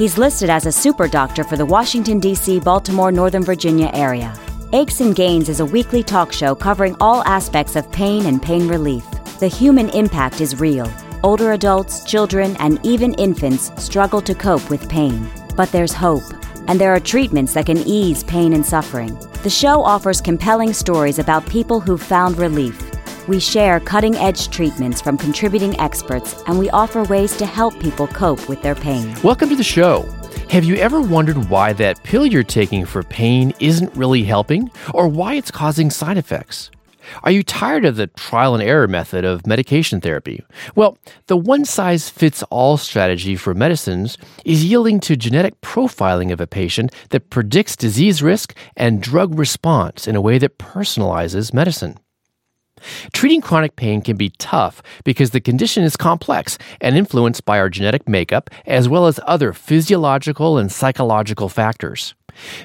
He's listed as a super doctor for the Washington, D.C., Baltimore, Northern Virginia area. Aches and Gains is a weekly talk show covering all aspects of pain and pain relief. The human impact is real. Older adults, children, and even infants struggle to cope with pain. But there's hope, and there are treatments that can ease pain and suffering. The show offers compelling stories about people who've found relief. We share cutting edge treatments from contributing experts, and we offer ways to help people cope with their pain. Welcome to the show. Have you ever wondered why that pill you're taking for pain isn't really helping, or why it's causing side effects? Are you tired of the trial and error method of medication therapy? Well, the one size fits all strategy for medicines is yielding to genetic profiling of a patient that predicts disease risk and drug response in a way that personalizes medicine. Treating chronic pain can be tough because the condition is complex and influenced by our genetic makeup as well as other physiological and psychological factors.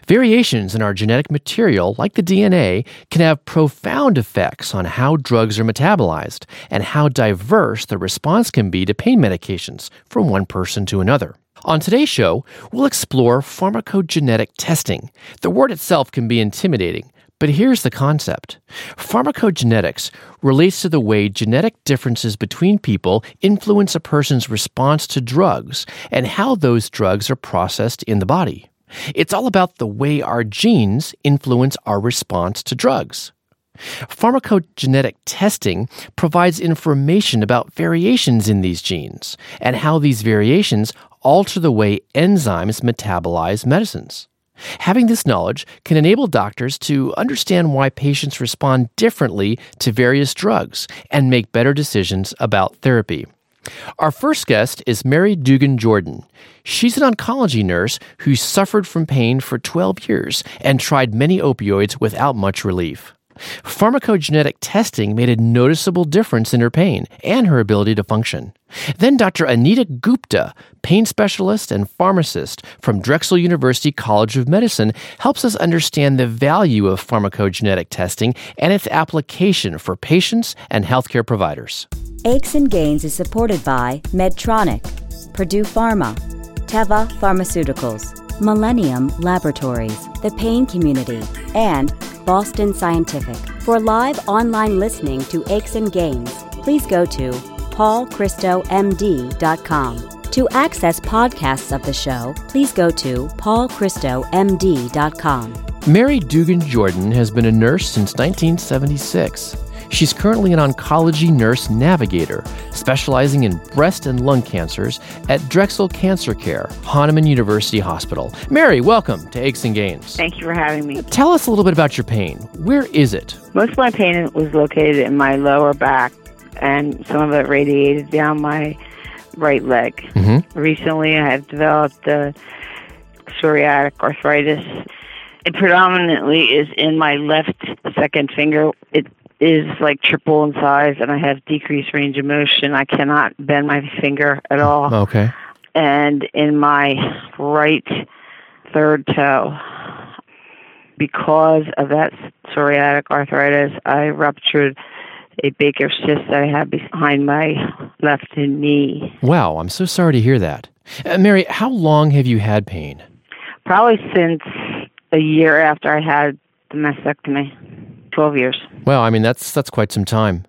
Variations in our genetic material, like the DNA, can have profound effects on how drugs are metabolized and how diverse the response can be to pain medications from one person to another. On today's show, we'll explore pharmacogenetic testing. The word itself can be intimidating, but here's the concept pharmacogenetics relates to the way genetic differences between people influence a person's response to drugs and how those drugs are processed in the body. It's all about the way our genes influence our response to drugs. Pharmacogenetic testing provides information about variations in these genes and how these variations alter the way enzymes metabolize medicines. Having this knowledge can enable doctors to understand why patients respond differently to various drugs and make better decisions about therapy. Our first guest is Mary Dugan Jordan. She's an oncology nurse who suffered from pain for 12 years and tried many opioids without much relief. Pharmacogenetic testing made a noticeable difference in her pain and her ability to function. Then Dr. Anita Gupta, pain specialist and pharmacist from Drexel University College of Medicine, helps us understand the value of pharmacogenetic testing and its application for patients and healthcare providers. Aches and Gains is supported by Medtronic, Purdue Pharma, Teva Pharmaceuticals, Millennium Laboratories, the Pain Community, and Boston Scientific. For live online listening to Aches and Gains, please go to paulchristomd.com. To access podcasts of the show, please go to paulchristomd.com. Mary Dugan Jordan has been a nurse since 1976. She's currently an oncology nurse navigator, specializing in breast and lung cancers at Drexel Cancer Care, Hahnemann University Hospital. Mary, welcome to Aches and Gains. Thank you for having me. Tell us a little bit about your pain. Where is it? Most of my pain was located in my lower back, and some of it radiated down my right leg. Mm-hmm. Recently, I have developed uh, psoriatic arthritis. It predominantly is in my left second finger. It is like triple in size, and I have decreased range of motion. I cannot bend my finger at all. Okay. And in my right third toe, because of that psoriatic arthritis, I ruptured a Baker's cyst that I have behind my left knee. Wow, I'm so sorry to hear that. Uh, Mary, how long have you had pain? Probably since a year after I had the mastectomy. 12 years. Well, I mean that's that's quite some time.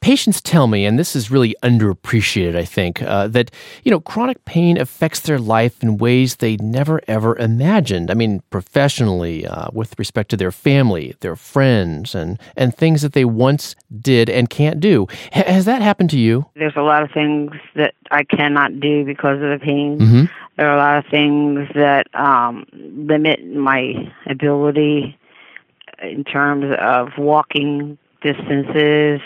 Patients tell me, and this is really underappreciated, I think, uh, that you know chronic pain affects their life in ways they never ever imagined. I mean, professionally, uh, with respect to their family, their friends, and and things that they once did and can't do. H- has that happened to you? There's a lot of things that I cannot do because of the pain. Mm-hmm. There are a lot of things that um, limit my ability in terms of walking distances.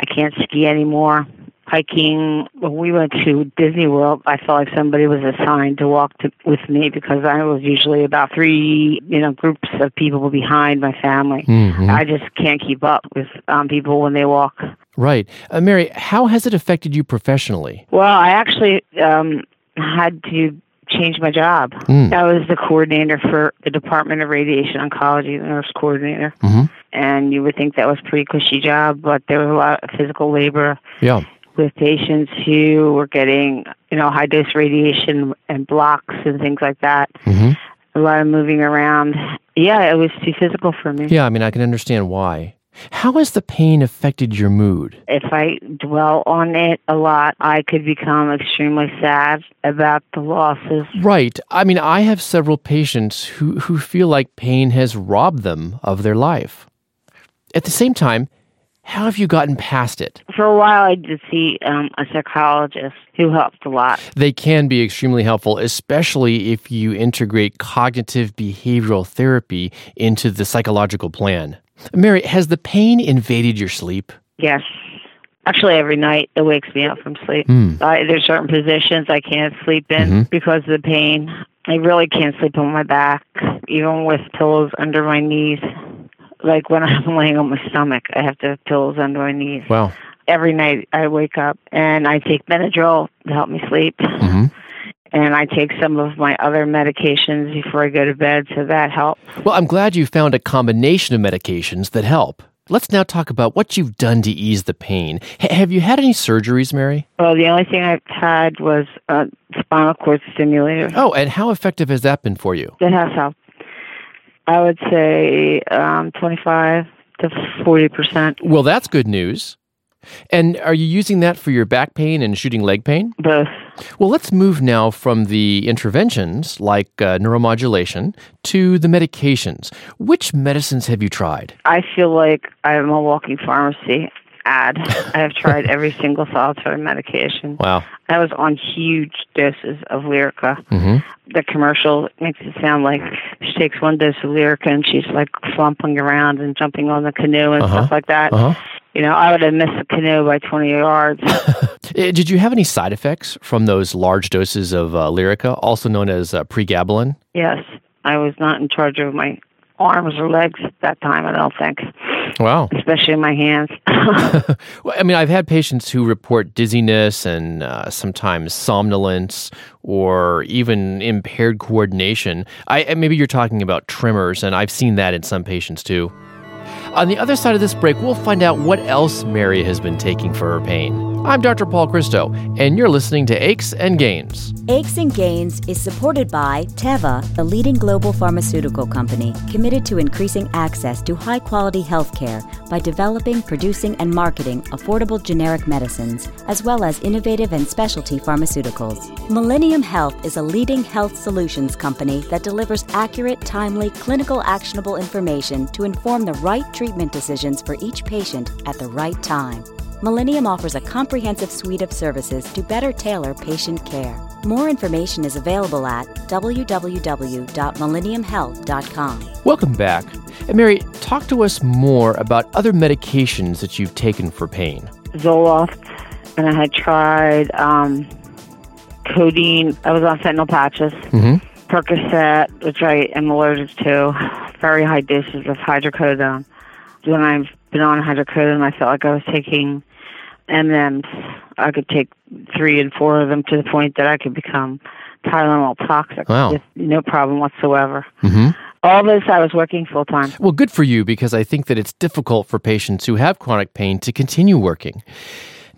I can't ski anymore. hiking. When we went to Disney World, I felt like somebody was assigned to walk to, with me because I was usually about three, you know, groups of people behind my family. Mhm. I just can't keep up with um, people when they walk. Right. Uh, Mary, how has it affected you professionally? Well, I actually um, had to change my job. Mm. I was the coordinator for the Department of Radiation Oncology, the nurse coordinator. Mhm. And you would think that was a pretty cushy job, but there was a lot of physical labor Yeah. with patients who were getting, you know, high dose radiation and blocks and things like that. hmm A lot of moving around. Yeah, it was too physical for me. Yeah, I mean, I can understand why. How has the pain affected your mood? If I dwell on it a lot, I could become extremely sad about the losses. Right. I mean, I have several patients who, who feel like pain has robbed them of their life. At the same time, how have you gotten past it? For a while, I did see um, a psychologist who helped a lot. They can be extremely helpful, especially if you integrate cognitive behavioral therapy into the psychological plan. Mary, has the pain invaded your sleep? Yes. Actually, every night it wakes me up from sleep. Hmm. I, there's certain positions I can't sleep in Mhm. because of the pain. I really can't sleep on my back, even with pillows under my knees. Like when I'm laying on my stomach, I have to have pillows under my knees. Wow. Every night I wake up and I take Benadryl to help me sleep. hmm And I take some of my other medications before I go to bed, so that helps. Well, I'm glad you found a combination of medications that help. Let's now talk about what you've done to ease the pain. H- have you had any surgeries, Mary? Well, the only thing I've had was a spinal cord stimulator. Oh, and how effective has that been for you? It has helped. I would say um, 25 to 40 percent, Well, that's good news. And are you using that for your back pain and shooting leg pain? both. Well, let's move now from the interventions like uh, neuromodulation to the medications. Which medicines have you tried? I feel like I'm a walking pharmacy ad. I have tried every single solitary medication. Wow. I was on huge doses of Lyrica. hmm The commercial makes it sound like she takes one dose of Lyrica and she's like flomping around and jumping on the canoe and Uh-huh. stuff like that. Uh huh. You know, I would have missed the canoe by 20 yards. Eh, Did you have any side effects from those large doses of uh, Lyrica, also known as uh, pregabalin? yes, I was not in charge of my arms or legs at that time, I don't think, Wow. especially my hands. Well, I mean, I've had patients who report dizziness and uh, sometimes somnolence or even impaired coordination. I, maybe you're talking about tremors, and I've seen that in some patients too. On the other side of this break, we'll find out what else Mary has been taking for her pain. I'm Dr. Paul Christo, and you're listening to Aches and Gains. Aches and Gains is supported by Teva, a leading global pharmaceutical company committed to increasing access to high quality healthcare by developing, producing, and marketing affordable generic medicines, as well as innovative and specialty pharmaceuticals. Millennium Health is a leading health solutions company that delivers accurate, timely, clinical actionable information to inform the right treatment decisions for each patient at the right time. Millennium offers a comprehensive suite of services to better tailor patient care. More information is available at www.millenniumhealth.com. Welcome back. And Mary, talk to us more about other medications that you've taken for pain. Zoloft, and I had tried um, codeine. I was on fentanyl patches. Mm-hmm. Percocet, which I am allergic to, very high doses of hydrocodone. When I've been on hydrocodone, I felt like I was taking M&Ms. I could take three and four of them to the point that I could become Tylenol toxic Wow. with no problem whatsoever. Mm-hmm. All this, I was working full time. Well, good for you because I think that it's difficult for patients who have chronic pain to continue working.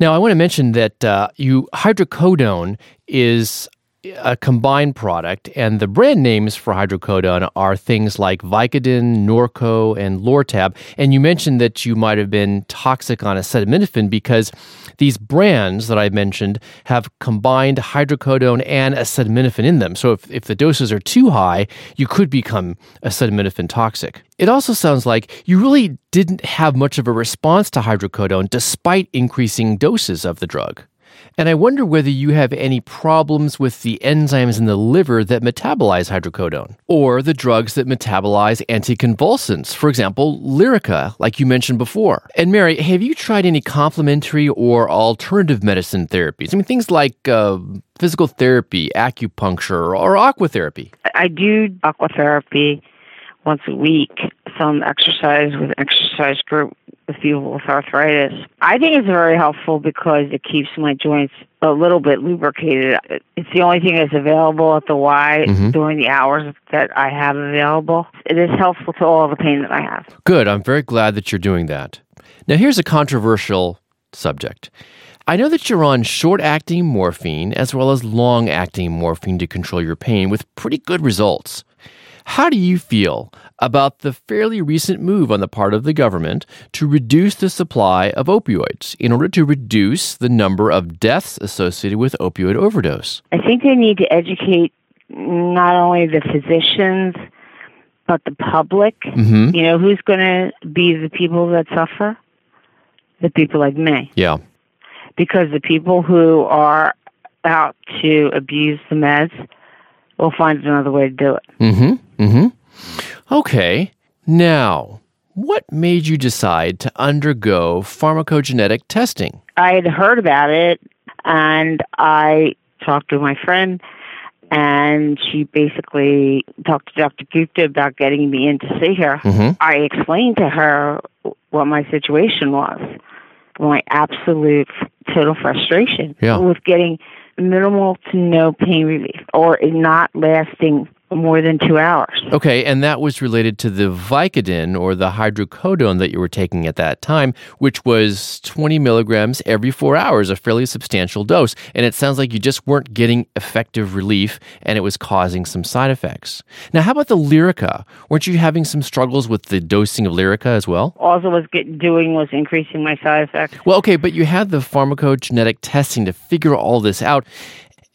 Now, I want to mention that uh, you hydrocodone is a combined product, and the brand names for hydrocodone are things like Vicodin, Norco, and Lortab. And you mentioned that you might have been toxic on acetaminophen because these brands that I mentioned have combined hydrocodone and acetaminophen in them. So if, if the doses are too high, you could become acetaminophen toxic. It also sounds like you really didn't have much of a response to hydrocodone despite increasing doses of the drug. And I wonder whether you have any problems with the enzymes in the liver that metabolize hydrocodone or the drugs that metabolize anticonvulsants, for example, Lyrica, like you mentioned before. And Mary, have you tried any complementary or alternative medicine therapies? I mean, things like uh, physical therapy, acupuncture, or aquatherapy. I do aquatherapy once a week, some exercise with exercise group with people with arthritis. I think it's very helpful because it keeps my joints a little bit lubricated. It's the only thing that's available at the Y mm-hmm. during the hours that I have available. It is helpful to all the pain that I have. Good. I'm very glad that you're doing that. Now, here's a controversial subject. I know that you're on short acting morphine as well as long acting morphine to control your pain with pretty good results. How do you feel about the fairly recent move on the part of the government to reduce the supply of opioids in order to reduce the number of deaths associated with opioid overdose? I think they need to educate not only the physicians, but the public. Mm-hmm. You know, who's going to be the people that suffer? The people like me. Yeah. Because the people who are out to abuse the meds will find another way to do it. Mm-hmm. Mm-hmm. Okay. Now, what made you decide to undergo pharmacogenetic testing? I had heard about it and I talked to my friend and she basically talked to Dr. Gupta about getting me in to see her. Mm-hmm. I explained to her what my situation was, my absolute total frustration yeah. with getting minimal to no pain relief or not lasting more than two hours. Okay, and that was related to the Vicodin or the hydrocodone that you were taking at that time, which was 20 milligrams every four hours, a fairly substantial dose. And it sounds like you just weren't getting effective relief and it was causing some side effects. Now, how about the Lyrica? Weren't you having some struggles with the dosing of Lyrica as well? All I was get, doing was increasing my side effects. Well, okay, but you had the pharmacogenetic testing to figure all this out.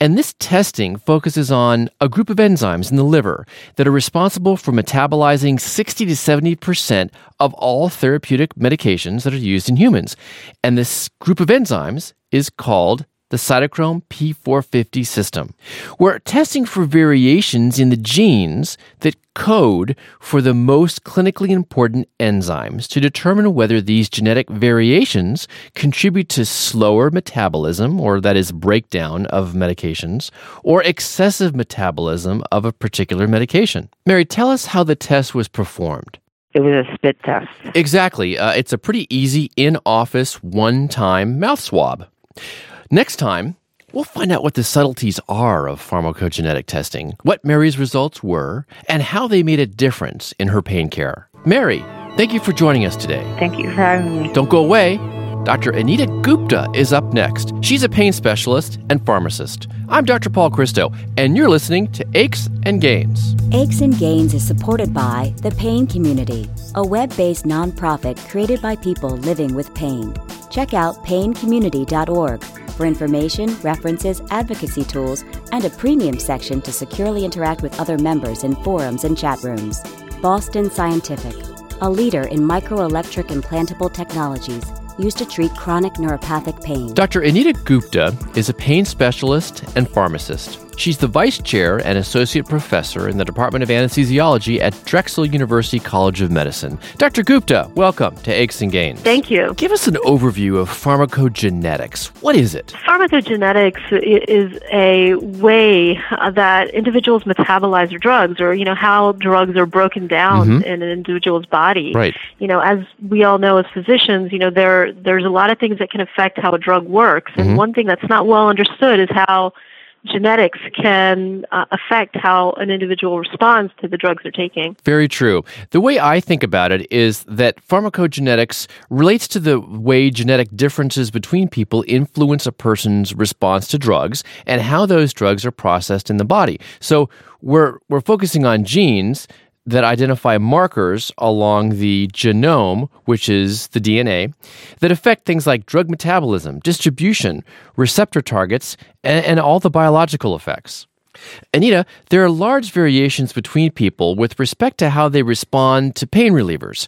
And this testing focuses on a group of enzymes in the liver that are responsible for metabolizing 60 to 70% of all therapeutic medications that are used in humans. And this group of enzymes is called the cytochrome P450 system. We're testing for variations in the genes that code for the most clinically important enzymes to determine whether these genetic variations contribute to slower metabolism, or that is breakdown of medications, or excessive metabolism of a particular medication. Mary, tell us how the test was performed. It was a spit test. Exactly. Uh, it's a pretty easy in office, one time mouth swab. Next time, we'll find out what the subtleties are of pharmacogenetic testing, what Mary's results were, and how they made a difference in her pain care. Mary, thank you for joining us today. Thank you for having me. Don't go away. Dr. Anita Gupta is up next. She's a pain specialist and pharmacist. I'm Dr. Paul Christo, and you're listening to Aches and Gains. Aches and Gains is supported by The Pain Community, a web based nonprofit created by people living with pain. Check out paincommunity.org for information, references, advocacy tools, and a premium section to securely interact with other members in forums and chat rooms. Boston Scientific, a leader in microelectric implantable technologies used to treat chronic neuropathic pain. Dr. Anita Gupta is a pain specialist and pharmacist. She's the vice chair and associate professor in the Department of Anesthesiology at Drexel University College of Medicine. Dr. Gupta, welcome to Aches and Gains. Thank you. Give us an overview of pharmacogenetics. What is it? Pharmacogenetics is a way that individuals metabolize their drugs or, you know, how drugs are broken down mm-hmm. in an individual's body. Right. You know, as we all know as physicians, you know, there there's a lot of things that can affect how a drug works. And mm-hmm. one thing that's not well understood is how genetics can uh, affect how an individual responds to the drugs they're taking. Very true. The way I think about it is that pharmacogenetics relates to the way genetic differences between people influence a person's response to drugs and how those drugs are processed in the body. So we're we're focusing on genes that identify markers along the genome, which is the DNA, that affect things like drug metabolism, distribution, receptor targets, and, and, all the biological effects. Anita, there are large variations between people with respect to how they respond to pain relievers.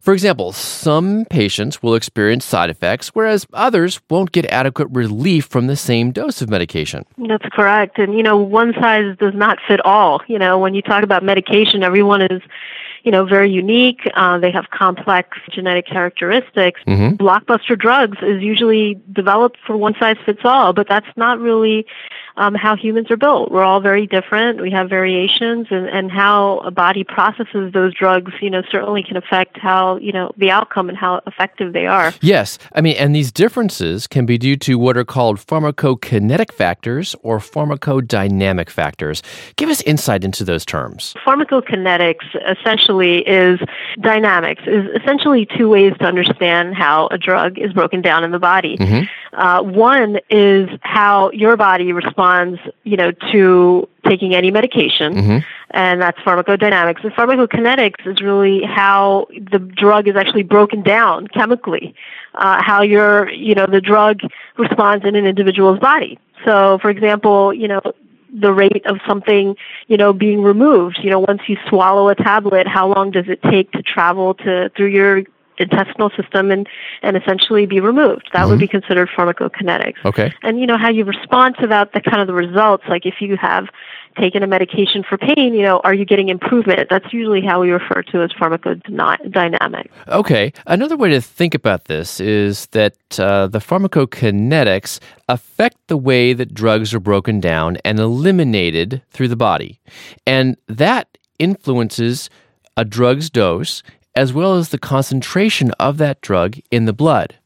For example, some patients will experience side effects, whereas others won't get adequate relief from the same dose of medication. That's correct. And, you know, one size does not fit all. You know, when you talk about medication, everyone is you know, very unique. Uh, they have complex genetic characteristics. Mm-hmm. Blockbuster drugs is usually developed for one size fits all, but that's not really um, how humans are built. We're all very different. We have variations, and, and how a body processes those drugs, you know, certainly can affect how, you know, the outcome and how effective they are. Yes. I mean, and these differences can be due to what are called pharmacokinetic factors or pharmacodynamic factors. Give us insight into those terms. Pharmacokinetics essentially is dynamics, is essentially two ways to understand how a drug is broken down in the body. Mm-hmm. Uh, one is how your body responds, you know, to taking any medication, mm-hmm. and that's pharmacodynamics. And pharmacokinetics is really how the drug is actually broken down chemically, uh, how your, you know, the drug responds in an individual's body. So, for example, you know, the rate of something, you know, being removed. You know, once you swallow a tablet, how long does it take to travel to through your intestinal system and, and essentially be removed. That mm-hmm. would be considered pharmacokinetics. Okay. And you know how you respond to that, the kind of the results. Like if you have taken a medication for pain, you know, are you getting improvement? That's usually how we refer to as pharmacodynamic. Okay. Another way to think about this is that uh, the pharmacokinetics affect the way that drugs are broken down and eliminated through the body. And that influences a drug's dose as well as the concentration of that drug in the blood.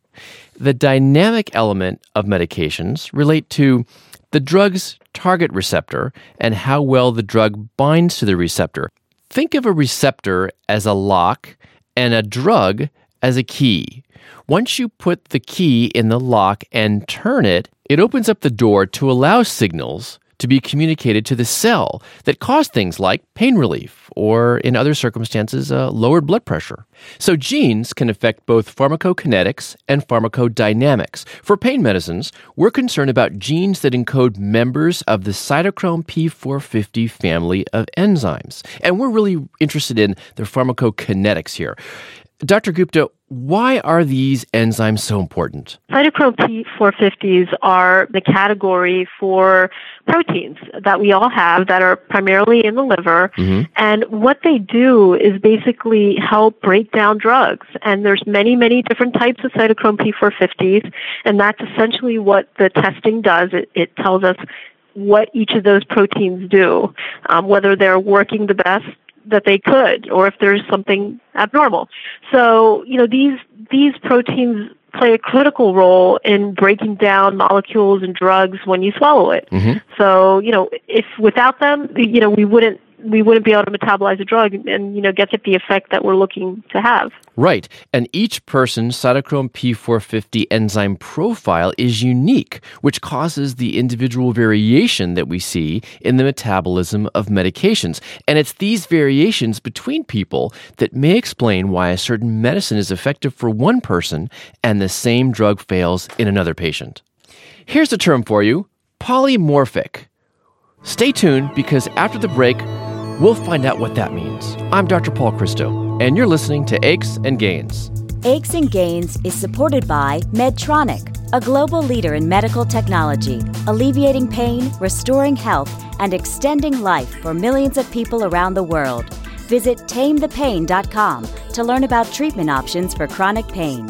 The dynamic element of medications relate to the drug's target receptor and how well the drug binds to the receptor. Think of a receptor as a lock and a drug as a key. Once you put the key in the lock and turn it, it opens up the door to allow signals to be communicated to the cell that cause things like pain relief or, in other circumstances, uh, lowered blood pressure. So, genes can affect both pharmacokinetics and pharmacodynamics. For pain medicines, we're concerned about genes that encode members of the cytochrome P450 family of enzymes. And we're really interested in the pharmacokinetics here. Dr. Gupta, why are these enzymes so important? Cytochrome P450s are the category for proteins that we all have that are primarily in the liver. Mm-hmm. And what they do is basically help break down drugs. And there's many, many different types of cytochrome P450s. And that's essentially what the testing does. It, it tells us what each of those proteins do, um, whether they're working the best that they could or if there's something abnormal. So, you know, these these proteins play a critical role in breaking down molecules and drugs when you swallow it. Mm-hmm. So, you know, if without them, you know, we wouldn't we wouldn't be able to metabolize a drug and, you know get the effect that we're looking to have. Right. And each person's cytochrome P450 enzyme profile is unique, which causes the individual variation that we see in the metabolism of medications. And it's these variations between people that may explain why a certain medicine is effective for one person and the same drug fails in another patient. Here's a term for you polymorphic. Stay tuned because after the break, We'll find out what that means. I'm Dr. Paul Christo, and you're listening to Aches and Gains. Aches and Gains is supported by Medtronic, a global leader in medical technology, alleviating pain, restoring health, and extending life for millions of people around the world. Visit tamethepain.com to learn about treatment options for chronic pain.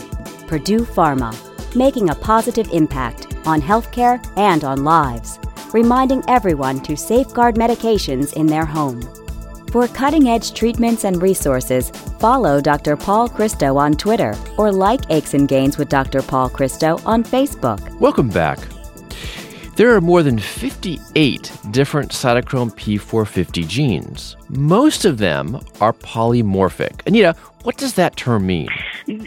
Purdue Pharma, making a positive impact on healthcare and on lives, reminding everyone to safeguard medications in their home. For cutting edge treatments and resources, follow Dr. Paul Christo on Twitter or like Aches and Gains with Dr. Paul Christo on Facebook. Welcome back. There are more than 58 different cytochrome P450 genes. Most of them are polymorphic. Anita, what does that term mean?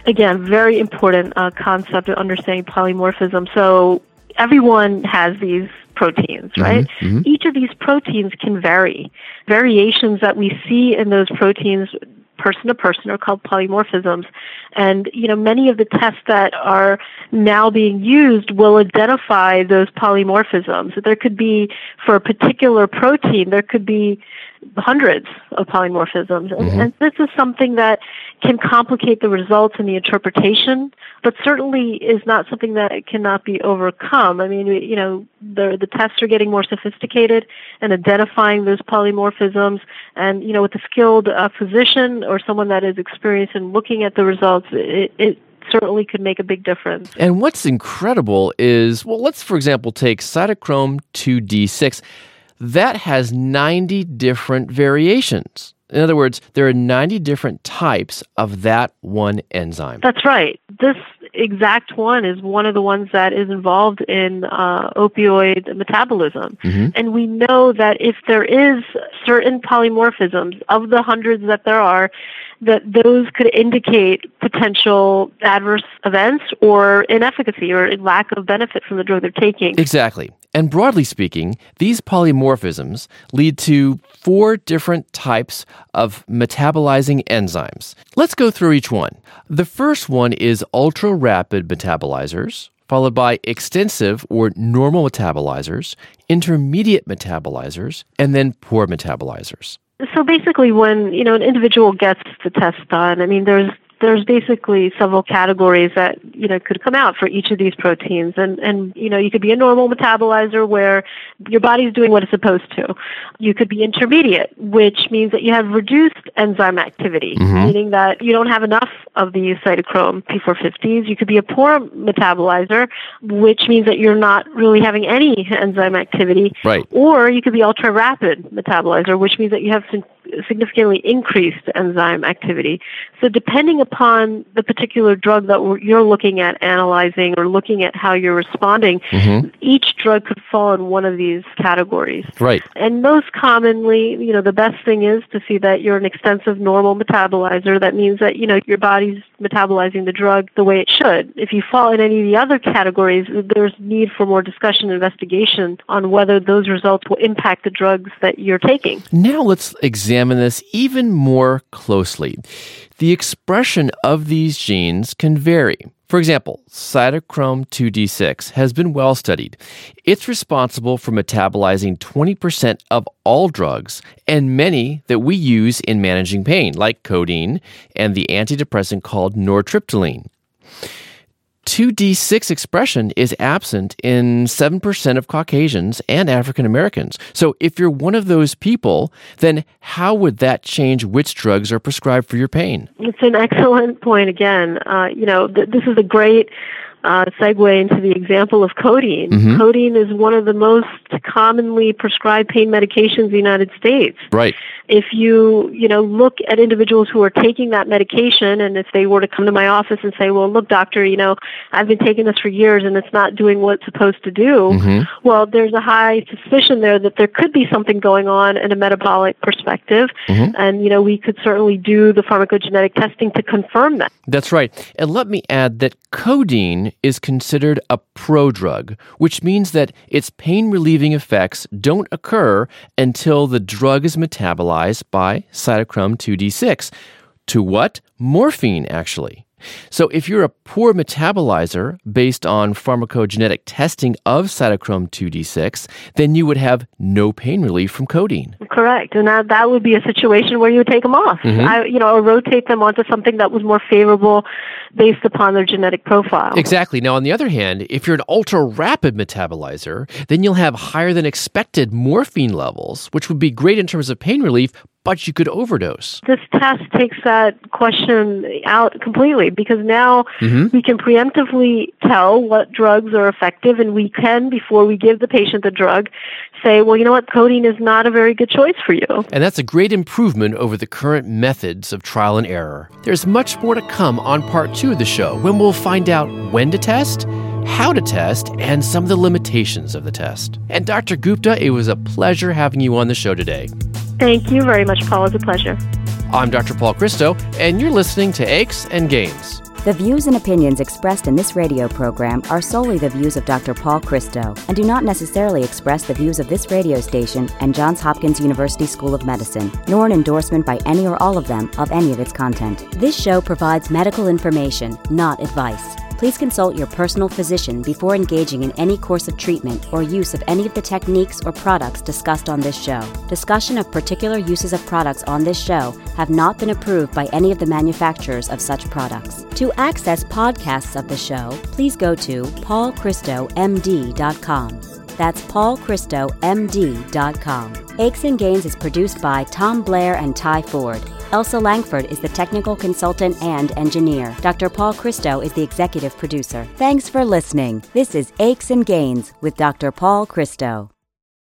Again, very important uh, concept of understanding polymorphism. So everyone has these proteins, Mm-hmm, right? Each of these proteins can vary. Variations that we see in those proteins person to person are called polymorphisms. And, you know, many of the tests that are now being used will identify those polymorphisms. There could be, for a particular protein, there could be hundreds of polymorphisms. Mm-hmm. And, this is something that can complicate the results and the interpretation, but certainly is not something that cannot be overcome. I mean, you know, the, the tests are getting more sophisticated and identifying those polymorphisms. And, you know, with a skilled uh, physician or someone that is experienced in looking at the results, it, it certainly could make a big difference. And what's incredible is, well, let's, for example, take cytochrome 2D6 that has 90 different variations. In other words, there are 90 different types of that one enzyme. That's right. This exact one is one of the ones that is involved in uh, opioid metabolism. Mm-hmm. And we know that if there is certain polymorphisms of the hundreds that there are, that those could indicate potential adverse events or inefficacy or lack of benefit from the drug they're taking. Exactly. And broadly speaking, these polymorphisms lead to four different types of metabolizing enzymes. Let's go through each one. The first one is ultra rapid metabolizers, followed by extensive or normal metabolizers, intermediate metabolizers, and then poor metabolizers. So basically, when you know an individual gets the test done, I mean, there's there's basically several categories that you know could come out for each of these proteins. And and you know you could be a normal metabolizer where your body's doing what it's supposed to. You could be intermediate which means that you have reduced enzyme activity mm-hmm. meaning that you don't have enough of these cytochrome p450s you could be a poor metabolizer which means that you're not really having any enzyme activity. Right. Or you could be ultra rapid metabolizer which means that you have significantly increased enzyme activity. So depending upon the particular drug that you're looking at analyzing or looking at how you're responding, mm-hmm. each drug could fall in one of these categories. Right. And most commonly, you know, the best thing is to see that you're an extensive normal metabolizer. That means that, you know, your body's metabolizing the drug the way it should. If you fall in any of the other categories, there's need for more discussion and investigation on whether those results will impact the drugs that you're taking. Now let's examine this even more closely. The expression of these genes can vary. For example, cytochrome 2D6 has been well studied. It's responsible for metabolizing 20% of all drugs and many that we use in managing pain, like codeine and the antidepressant called nortriptyline. 2D6 expression is absent in 7% of Caucasians and African Americans. So if you're one of those people, then how would that change which drugs are prescribed for your pain? It's an excellent point again. Uh, you know, th- this is a great uh, segue into the example of codeine. Mm-hmm. Codeine is one of the most commonly prescribed pain medications in the United States. Right. If you, you know, look at individuals who are taking that medication and if they were to come to my office and say, well, look, doctor, you know, I've been taking this for years and it's not doing what it's supposed to do, mm-hmm. well, there's a high suspicion there that there could be something going on in a metabolic perspective. Mm-hmm. And, you know, we could certainly do the pharmacogenetic testing to confirm that. That's right. And let me add that codeine is considered a prodrug, which means that its pain relieving effects don't occur until the drug is metabolized by cytochrome 2D6. To what? Morphine, actually. So, if you're a poor metabolizer based on pharmacogenetic testing of cytochrome 2D6, then you would have no pain relief from codeine. Correct. And that, that would be a situation where you would take them off. Mm-hmm. I, you know, or rotate them onto something that was more favorable based upon their genetic profile. Exactly. Now, on the other hand, if you're an ultra rapid metabolizer, then you'll have higher than expected morphine levels, which would be great in terms of pain relief, but you could overdose. This test takes that question out completely because now mm-hmm. we can preemptively tell what drugs are effective, and we can, before we give the patient the drug, say, well, you know what, codeine is not a very good choice for you. And that's a great improvement over the current methods of trial and error. There's much more to come on part two of the show when we'll find out when to test how to test, and some of the limitations of the test. And Dr. Gupta, it was a pleasure having you on the show today. Thank you very much, Paul. It's a pleasure. I'm Dr. Paul Christo, and you're listening to Aches and Gains. The views and opinions expressed in this radio program are solely the views of Dr. Paul Christo and do not necessarily express the views of this radio station and Johns Hopkins University School of Medicine, nor an endorsement by any or all of them of any of its content. This show provides medical information, not advice. Please consult your personal physician before engaging in any course of treatment or use of any of the techniques or products discussed on this show. Discussion of particular uses of products on this show have not been approved by any of the manufacturers of such products. To access podcasts of the show, please go to paulchristomd.com. That's paulchristomd.com. Aches and Gains is produced by Tom Blair and Ty Ford. Elsa Langford is the technical consultant and engineer. Dr. Paul Christo is the executive producer. Thanks for listening. This is Aches and Gains with Dr. Paul Christo.